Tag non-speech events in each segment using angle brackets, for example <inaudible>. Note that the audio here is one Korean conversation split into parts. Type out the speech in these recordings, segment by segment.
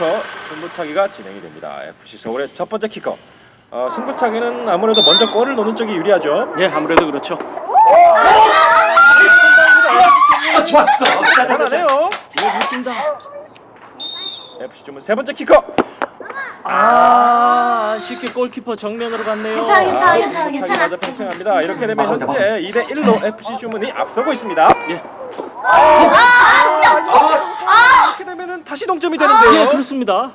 지금부터 승부차기가 진행이 됩니다. FC 서울의 첫 번째 키커. 어, 승부차기는 아무래도 먼저 골을 넣는 쪽이 유리하죠. 예, 아무래도 그렇죠. 아, 좋았어. 자자자자. 잘하네요. 예, 멋진다. FC 주문 세 번째 키커. 아, 쉽게 골키퍼 정면으로 갔네요. 괜찮아, 괜찮아, 아, 괜찮아, 승부차기 괜찮아. 팽팽합니다. 이렇게 되면 막았다, 현재 2대 1로 FC 주문이 앞서고 있습니다. 예. 이렇게 되면은 다시 동점이 예, 되는데요. 그렇습니다.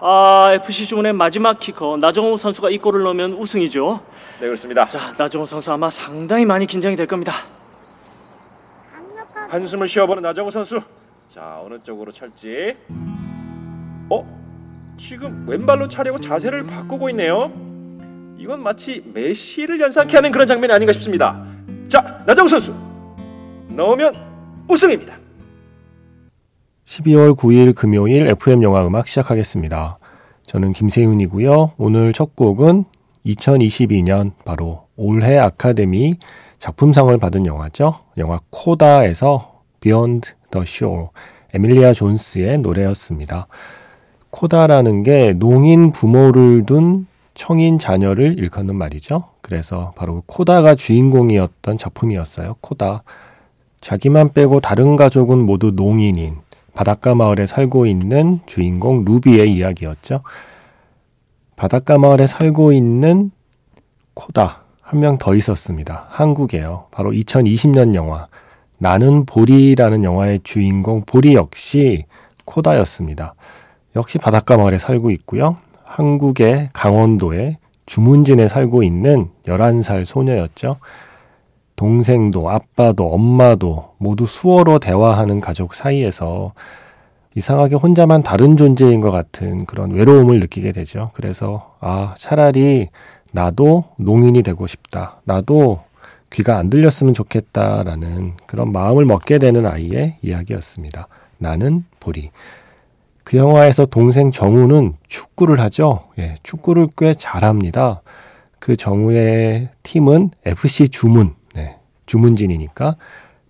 아, FC 주문의 마지막 키커 나정호 선수가 이 골을 넣으면 우승이죠. 네, 그렇습니다. 자, 나정호 선수 아마 상당히 많이 긴장이 될 겁니다. 한숨을 쉬어보는 나정우 선수. 자, 어느 쪽으로 찰지. 어? 지금 왼발로 차려고 자세를 바꾸고 있네요. 이건 마치 메시를 연상케 하는 그런 장면이 아닌가 싶습니다. 자, 나정우 선수. 넣으면 우승입니다. 12월 9일 금요일 FM 영화 음악 시작하겠습니다. 저는 김세윤이고요. 오늘 첫 곡은 2022년 바로 올해 아카데미 작품상을 받은 영화죠. 영화 코다에서 Beyond the Shore 에밀리아 존스의 노래였습니다. 코다라는 게 농인 부모를 둔 청인 자녀를 일컫는 말이죠. 그래서 바로 코다가 주인공이었던 작품이었어요. 코다. 자기만 빼고 다른 가족은 모두 농인인 바닷가 마을에 살고 있는 주인공 루비의 이야기였죠. 바닷가 마을에 살고 있는 코다 한 명 더 있었습니다. 한국에요. 바로 2020년 영화 나는 보리라는 영화의 주인공 보리 역시 코다였습니다. 역시 바닷가 마을에 살고 있고요. 한국의 강원도의 주문진에 살고 있는 11살 소녀였죠. 동생도 아빠도 엄마도 모두 수어로 대화하는 가족 사이에서 이상하게 혼자만 다른 존재인 것 같은 그런 외로움을 느끼게 되죠. 그래서 아 차라리 나도 농인이 되고 싶다. 나도 귀가 안 들렸으면 좋겠다라는 그런 마음을 먹게 되는 아이의 이야기였습니다. 나는 보리. 그 영화에서 동생 정우는 축구를 하죠. 예, 축구를 꽤 잘합니다. 그 정우의 팀은 FC 주문. 네, 주문진이니까.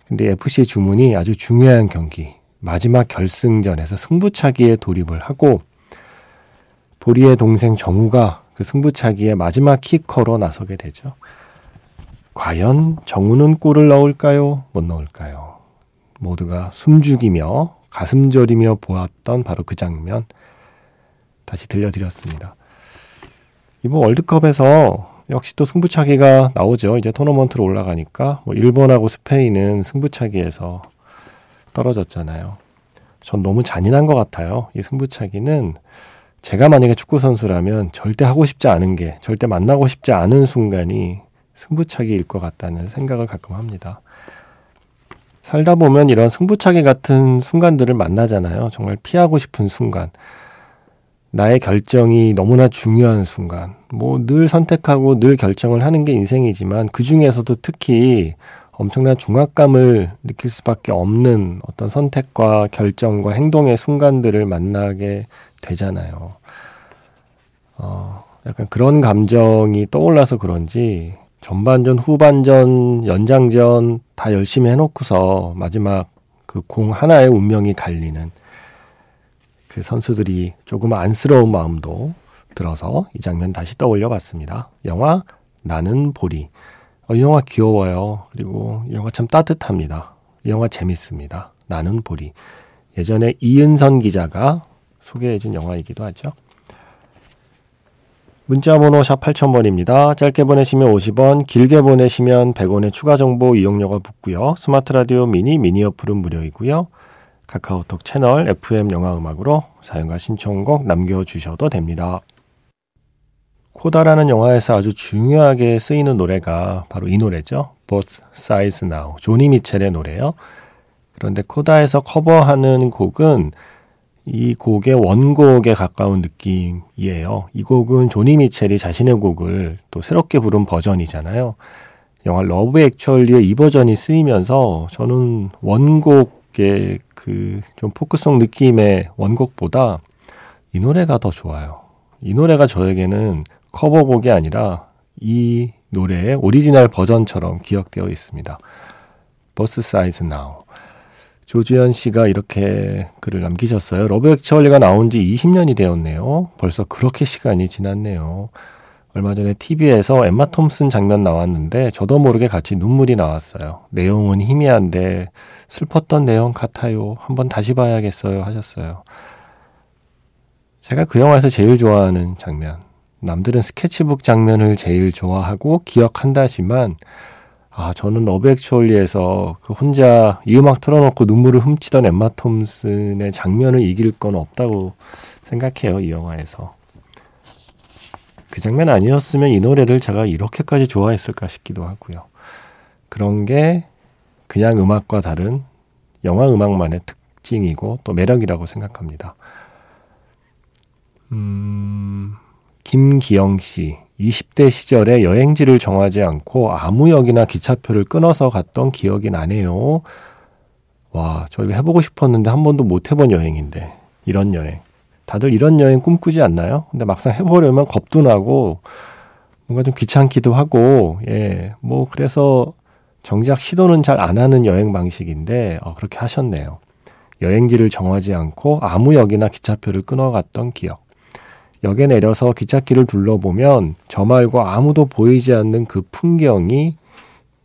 근데 FC 주문이 아주 중요한 경기, 마지막 결승전에서 승부차기에 돌입을 하고 보리의 동생 정우가 그 승부차기의 마지막 키커로 나서게 되죠. 과연 정우는 골을 넣을까요? 못 넣을까요? 모두가 숨죽이며 가슴 저리며 보았던 바로 그 장면 다시 들려드렸습니다. 이번 월드컵에서 역시 또 승부차기가 나오죠. 이제 토너먼트로 올라가니까 뭐 일본하고 스페인은 승부차기에서 떨어졌잖아요. 전 너무 잔인한 것 같아요. 이 승부차기는 제가 만약에 축구 선수라면 절대 하고 싶지 않은 게 절대 만나고 싶지 않은 순간이 승부차기일 것 같다는 생각을 가끔 합니다. 살다 보면 이런 승부차기 같은 순간들을 만나잖아요. 정말 피하고 싶은 순간. 나의 결정이 너무나 중요한 순간. 뭐 늘 선택하고 늘 결정을 하는 게 인생이지만 그 중에서도 특히 엄청난 중압감을 느낄 수밖에 없는 어떤 선택과 결정과 행동의 순간들을 만나게 되잖아요. 어, 약간 그런 감정이 떠올라서 그런지 전반전, 후반전, 연장전 다 열심히 해놓고서 마지막 그 공 하나의 운명이 갈리는 그 선수들이 조금 안쓰러운 마음도 들어서 이 장면 다시 떠올려 봤습니다. 영화 나는 보리. 어, 이 영화 귀여워요. 그리고 이 영화 참 따뜻합니다. 이 영화 재밌습니다. 나는 보리. 예전에 이은선 기자가 소개해준 영화이기도 하죠. 문자번호 샵 8000번입니다. 짧게 보내시면 50원, 길게 보내시면 100원의 추가 정보 이용료가 붙고요. 스마트 라디오 미니, 미니 어플은 무료이고요. 카카오톡 채널 FM 영화 음악으로 사연과 신청곡 남겨주셔도 됩니다. 코다라는 영화에서 아주 중요하게 쓰이는 노래가 바로 이 노래죠. Both Sides Now. 조니 미첼의 노래요. 그런데 코다에서 커버하는 곡은 이 곡의 원곡에 가까운 느낌이에요. 이 곡은 조니 미첼이 자신의 곡을 또 새롭게 부른 버전이잖아요. 영화 러브 액츄얼리의 이 버전이 쓰이면서 저는 원곡의 그 좀 포크송 느낌의 원곡보다 이 노래가 더 좋아요. 이 노래가 저에게는 커버곡이 아니라 이 노래의 오리지널 버전처럼 기억되어 있습니다. Both Sides Now. 조주현 씨가 이렇게 글을 남기셨어요. 러브 액츄얼리가 나온 지 20년이 되었네요. 벌써 그렇게 시간이 지났네요. 얼마 전에 TV에서 엠마 톰슨 장면 나왔는데 저도 모르게 같이 눈물이 나왔어요. 내용은 희미한데 슬펐던 내용 같아요. 한번 다시 봐야겠어요 하셨어요. 제가 그 영화에서 제일 좋아하는 장면. 남들은 스케치북 장면을 제일 좋아하고 기억한다지만 아, 저는 Love Actually에서 그 혼자 이 음악 틀어놓고 눈물을 훔치던 엠마 톰슨의 장면을 이길 건 없다고 생각해요, 이 영화에서. 그 장면 아니었으면 이 노래를 제가 이렇게까지 좋아했을까 싶기도 하고요. 그런 게 그냥 음악과 다른 영화 음악만의 특징이고 또 매력이라고 생각합니다. 음, 김기영 씨. 20대 시절에 여행지를 정하지 않고 아무 역이나 기차표를 끊어서 갔던 기억이 나네요. 와, 저 이거 해보고 싶었는데 한 번도 못 해본 여행인데. 이런 여행. 다들 이런 여행 꿈꾸지 않나요? 근데 막상 해보려면 겁도 나고, 뭔가 좀 귀찮기도 하고, 예, 뭐, 그래서 정작 시도는 잘 안 하는 여행 방식인데, 어, 그렇게 하셨네요. 여행지를 정하지 않고 아무 역이나 기차표를 끊어갔던 기억. 역에 내려서 기찻길을 둘러보면 저 말고 아무도 보이지 않는 그 풍경이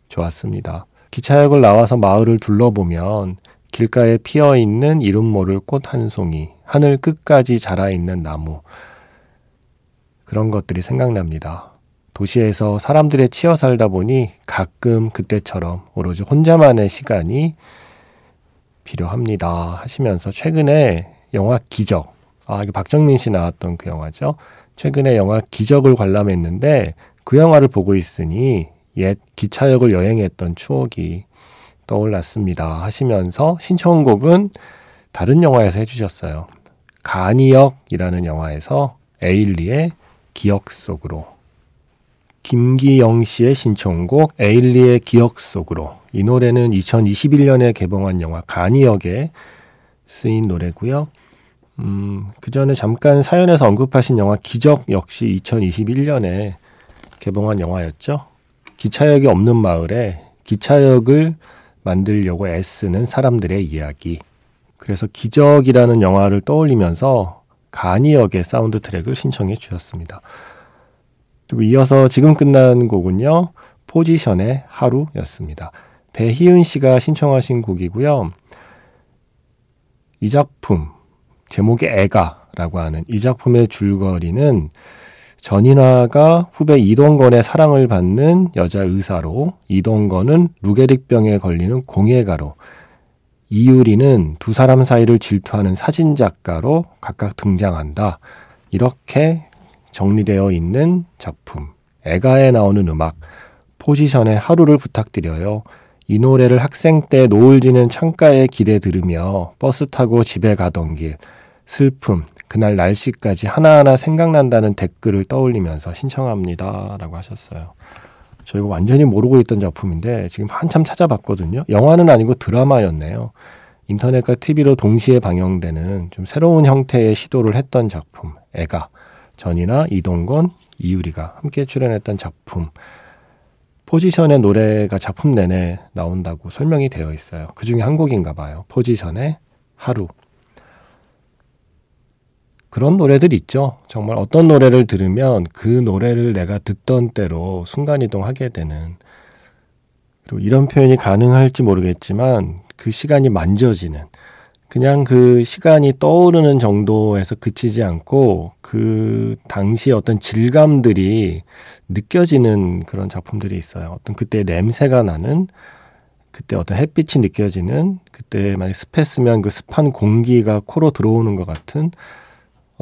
좋았습니다. 기차역을 나와서 마을을 둘러보면 길가에 피어 있는 이름 모를 꽃 한 송이, 하늘 끝까지 자라 있는 나무. 그런 것들이 생각납니다. 도시에서 사람들의 치여 살다 보니 가끔 그때처럼 오로지 혼자만의 시간이 필요합니다. 하시면서 최근에 영화 기적, 아, 이게 박정민 씨 나왔던 그 영화죠. 최근에 영화 기적을 관람했는데 그 영화를 보고 있으니 옛 기차역을 여행했던 추억이 떠올랐습니다. 하시면서 신청곡은 다른 영화에서 해주셨어요. 가니역이라는 영화에서 에일리의 기억 속으로. 김기영 씨의 신청곡 에일리의 기억 속으로. 이 노래는 2021년에 개봉한 영화 가니역에 쓰인 노래고요. 음, 그 전에 잠깐 사연에서 언급하신 영화 기적 역시 2021년에 개봉한 영화였죠. 기차역이 없는 마을에 기차역을 만들려고 애쓰는 사람들의 이야기. 그래서 기적이라는 영화를 떠올리면서 가니역의 사운드 트랙을 신청해 주셨습니다. 그리고 이어서 지금 끝난 곡은요. 포지션의 하루였습니다. 배희은 씨가 신청하신 곡이고요. 이 작품 제목이 애가라고 하는 이 작품의 줄거리는 전인화가 후배 이동건의 사랑을 받는 여자 의사로 이동건은 루게릭병에 걸리는 공예가로 이유리는 두 사람 사이를 질투하는 사진작가로 각각 등장한다. 이렇게 정리되어 있는 작품. 애가에 나오는 음악. 포지션의 하루를 부탁드려요. 이 노래를 학생 때 노을 지는 창가에 기대 들으며 버스 타고 집에 가던 길. 슬픔, 그날 날씨까지 하나하나 생각난다는 댓글을 떠올리면서 신청합니다. 라고 하셨어요. 저 이거 완전히 모르고 있던 작품인데 지금 한참 찾아봤거든요. 영화는 아니고 드라마였네요. 인터넷과 TV로 동시에 방영되는 좀 새로운 형태의 시도를 했던 작품. 애가. 전이나 이동건, 이유리가 함께 출연했던 작품. 포지션의 노래가 작품 내내 나온다고 설명이 되어 있어요. 그 중에 한 곡인가 봐요. 포지션의 하루. 그런 노래들 있죠. 정말 어떤 노래를 들으면 그 노래를 내가 듣던 때로 순간이동하게 되는 그리고 이런 표현이 가능할지 모르겠지만 그 시간이 만져지는 그냥 그 시간이 떠오르는 정도에서 그치지 않고 그 당시 어떤 질감들이 느껴지는 그런 작품들이 있어요. 어떤 그때 냄새가 나는 그때 어떤 햇빛이 느껴지는 그때 만약 습했으면 그 습한 공기가 코로 들어오는 것 같은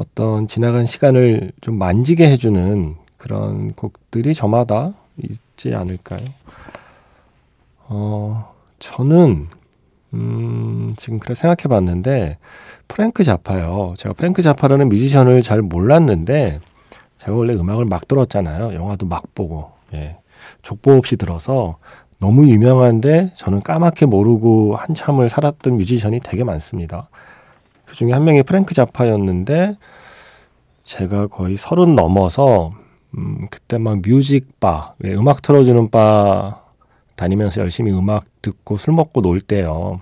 어떤 지나간 시간을 좀 만지게 해주는 그런 곡들이 저마다 있지 않을까요? 어, 저는, 음, 지금 그래 생각해 봤는데, 프랭크 자파요. 제가 프랭크 자파라는 뮤지션을 잘 몰랐는데, 제가 원래 음악을 막 들었잖아요. 영화도 막 보고, 예. 족보 없이 들어서 너무 유명한데 저는 까맣게 모르고 한참을 살았던 뮤지션이 되게 많습니다. 그 중에 한 명이 프랭크 자파였는데 제가 거의 서른 넘어서 음, 그때 막 뮤직바, 예, 음악 틀어주는 바 다니면서 열심히 음악 듣고 술 먹고 놀 때요.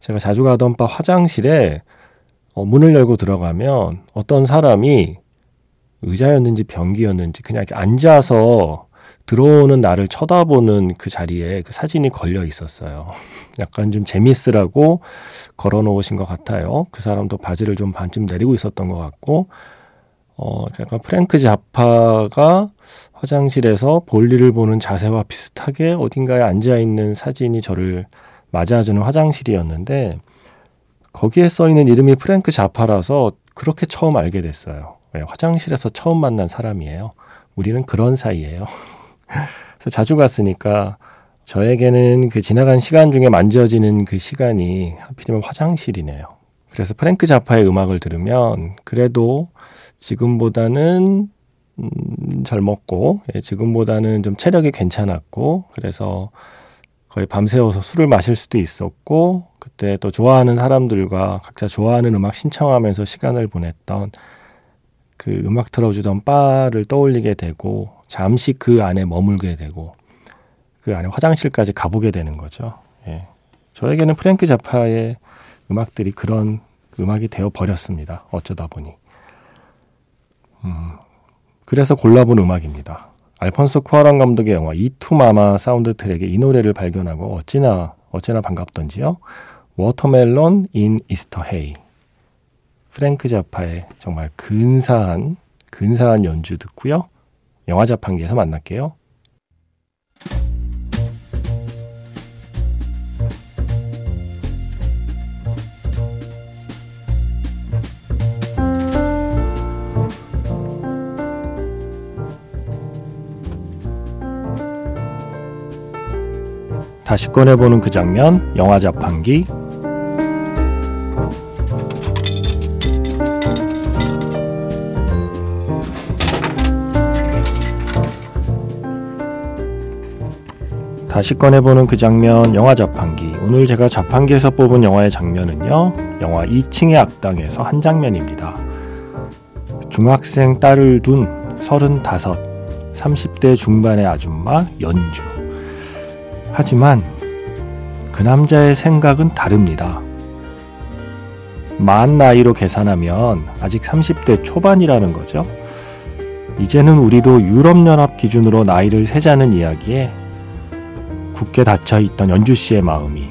제가 자주 가던 바 화장실에 어, 문을 열고 들어가면 어떤 사람이 의자였는지 변기였는지 그냥 이렇게 앉아서 들어오는 나를 쳐다보는 그 자리에 그 사진이 걸려 있었어요. <laughs> 약간 좀 재밌으라고 걸어 놓으신 것 같아요. 그 사람도 바지를 좀 반쯤 내리고 있었던 것 같고, 어, 약간 프랭크 자파가 화장실에서 볼일을 보는 자세와 비슷하게 어딘가에 앉아 있는 사진이 저를 맞아주는 화장실이었는데, 거기에 써 있는 이름이 프랭크 자파라서 그렇게 처음 알게 됐어요. 네, 화장실에서 처음 만난 사람이에요. 우리는 그런 사이예요. <laughs> 그래서 자주 갔으니까 저에게는 그 지나간 시간 중에 만져지는 그 시간이 하필이면 화장실이네요. 그래서 프랭크 자파의 음악을 들으면 그래도 지금보다는 음, 젊었고 예, 지금보다는 좀 체력이 괜찮았고 그래서 거의 밤새워서 술을 마실 수도 있었고 그때 또 좋아하는 사람들과 각자 좋아하는 음악 신청하면서 시간을 보냈던 그 음악 틀어주던 바를 떠올리게 되고 잠시 그 안에 머물게 되고 그 안에 화장실까지 가보게 되는 거죠. 예. 저에게는 프랭크 자파의 음악들이 그런 음악이 되어 버렸습니다. 어쩌다 보니. 음, 그래서 골라본 음악입니다. 알폰소 쿠아론 감독의 영화 Y Tu Mamá 사운드 트랙에 이 노래를 발견하고 어찌나 어찌나 반갑던지요. Watermelon in Easter Hay. 프랭크 자파의 정말 근사한 근사한 연주 듣고요. 영화 자판기에서 만날게요. 다시 꺼내보는 그 장면, 영화 자판기. 다시 꺼내보는 그 장면, 영화 자판기. 오늘 제가 자판기에서 뽑은 영화의 장면은요, 영화 2층의 악당에서 한 장면입니다. 중학생 딸을 둔 35, 30대 중반의 아줌마 연주. 하지만 그 남자의 생각은 다릅니다. 만 나이로 계산하면 아직 30대 초반이라는 거죠. 이제는 우리도 유럽연합 기준으로 나이를 세자는 이야기에 굳게 닫혀 있던 연주 씨의 마음이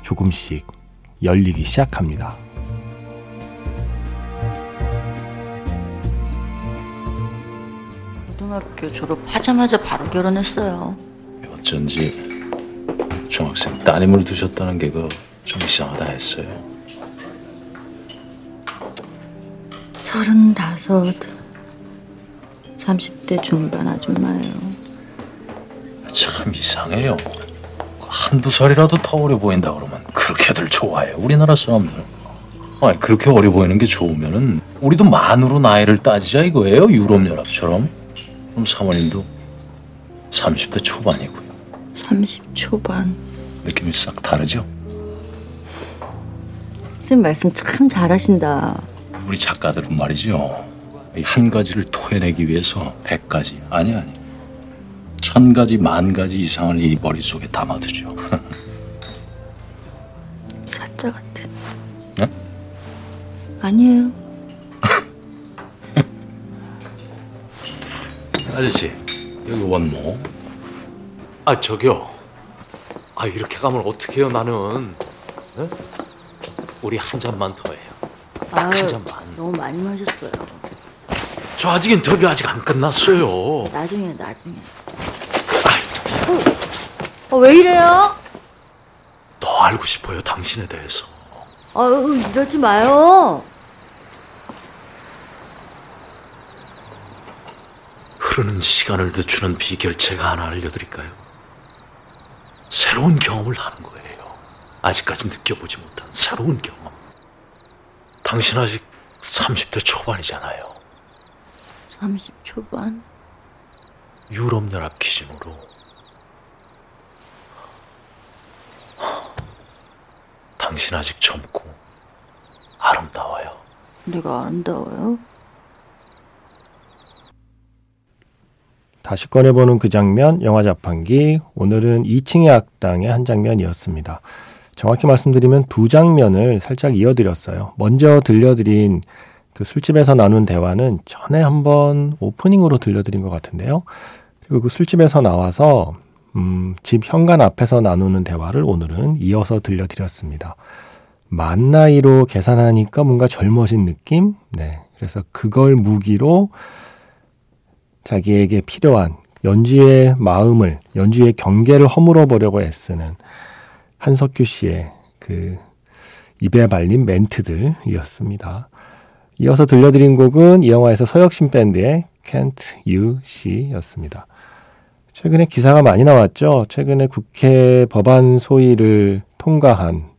조금씩 열리기 시작합니다. 고등학교 졸업하자마자 바로 결혼했어요. 어쩐지 중학생 따님을 두셨다는 게그좀 이상하다 했어요. 서른다섯, 30대 중반 아줌마예요. 참 이상해요. 한두 살이라도 더 어려 보인다 그러면 그렇게들 좋아해요. 우리나라 사람들. 아니 그렇게 어려 보이는 게 좋으면은 우리도 만으로 나이를 따지자 이거예요. 유럽 연합처럼. 그럼 사모님도 30대 초반이고요. 30 초반. 느낌이 싹 다르죠? 선생님 말씀 참 잘하신다. 우리 작가들은 말이죠. 이한 가지를 토해내기 위해서 백 가지 아니 아니 천 가지 만 가지 이상을 이 머릿속에 담아두죠. <laughs> 사자 같아. 네? 아니에요. <laughs> 아저씨 여기 원모. 아 저기요. 아 이렇게 가면 어떡해요 나는. 에? 우리 한 잔만 더 해요. 딱한 잔만. 너무 많이 마셨어요. 저 아직 인터뷰 아직 안 끝났어요. 나중에 나중에. 어, 왜 이래요? 더 알고 싶어요 당신에 대해서. 아유 이러지 마요. 흐르는 시간을 늦추는 비결 제가 하나 알려드릴까요? 새로운 경험을 하는 거예요. 아직까지 느껴보지 못한 새로운 경험. 당신 아직 30대 초반이잖아요. 30 초반. 유럽연합 기준으로 당신 아직 젊고 아름다워요. 내가 아름다워요? 다시 꺼내보는 그 장면, 영화 자판기. 오늘은 2층의 악당의 한 장면이었습니다. 정확히 말씀드리면 두 장면을 살짝 이어드렸어요. 먼저 들려드린 그 술집에서 나눈 대화는 전에 한번 오프닝으로 들려드린 것 같은데요. 그리고 그 술집에서 나와서 음, 집 현관 앞에서 나누는 대화를 오늘은 이어서 들려드렸습니다. 만 나이로 계산하니까 뭔가 젊어진 느낌? 네. 그래서 그걸 무기로 자기에게 필요한 연주의 마음을, 연주의 경계를 허물어 보려고 애쓰는 한석규 씨의 그 입에 발린 멘트들이었습니다. 이어서 들려드린 곡은 이 영화에서 서혁신 밴드의 Can't You See였습니다. 최근에 기사가 많이 나왔죠. 최근에 국회 법안 소위를 통과한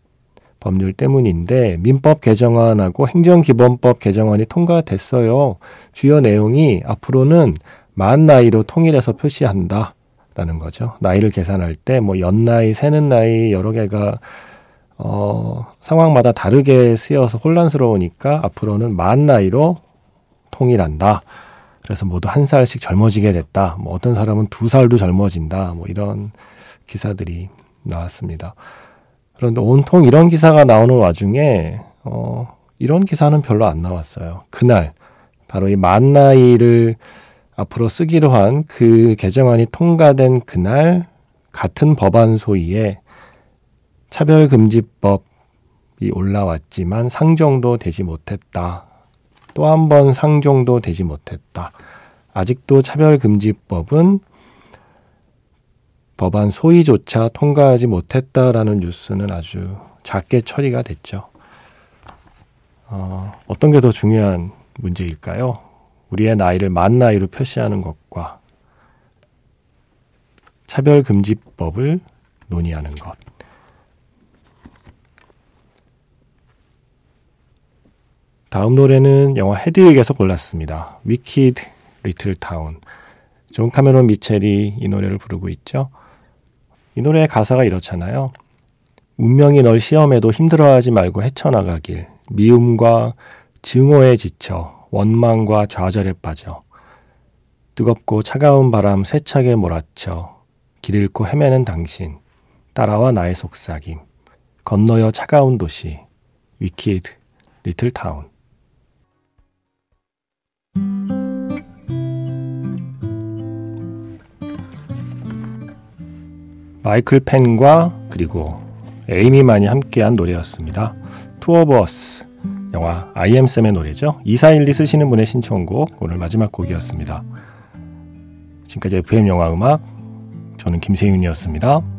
법률 때문인데 민법 개정안하고 행정기본법 개정안이 통과됐어요. 주요 내용이 앞으로는 만 나이로 통일해서 표시한다. 라는 거죠. 나이를 계산할 때 뭐 연나이, 새는 나이 여러 개가 어, 상황마다 다르게 쓰여서 혼란스러우니까 앞으로는 만 나이로 통일한다. 그래서 모두 한 살씩 젊어지게 됐다. 뭐 어떤 사람은 두 살도 젊어진다. 뭐 이런 기사들이 나왔습니다. 그런데 온통 이런 기사가 나오는 와중에 어, 이런 기사는 별로 안 나왔어요. 그날 바로 이 만 나이를 앞으로 쓰기로 한 그 개정안이 통과된 그날 같은 법안 소위에 차별금지법이 올라왔지만 상정도 되지 못했다. 또 한 번 상정도 되지 못했다. 아직도 차별금지법은 법안 소위조차 통과하지 못했다라는 뉴스는 아주 작게 처리가 됐죠. 어, 어떤 게 더 중요한 문제일까요? 우리의 나이를 만 나이로 표시하는 것과 차별금지법을 논의하는 것. 다음 노래는 영화 헤드윅에서 골랐습니다. Wicked Little Town. 존 카메론 미첼이 이 노래를 부르고 있죠. 이 노래의 가사가 이렇잖아요. 운명이 널 시험해도 힘들어하지 말고 헤쳐나가길. 미움과 증오에 지쳐 원망과 좌절에 빠져 뜨겁고 차가운 바람 세차게 몰아쳐 길 잃고 헤매는 당신 따라와 나의 속삭임 건너여 차가운 도시 Wicked Little Town 마이클 펜과 그리고 에이미 만이 함께한 노래였습니다. Two of Us 영화 I Am Sam의 노래죠. 2412 쓰시는 분의 신청곡 오늘 마지막 곡이었습니다. 지금까지 FM 영화 음악 저는 김세윤이었습니다.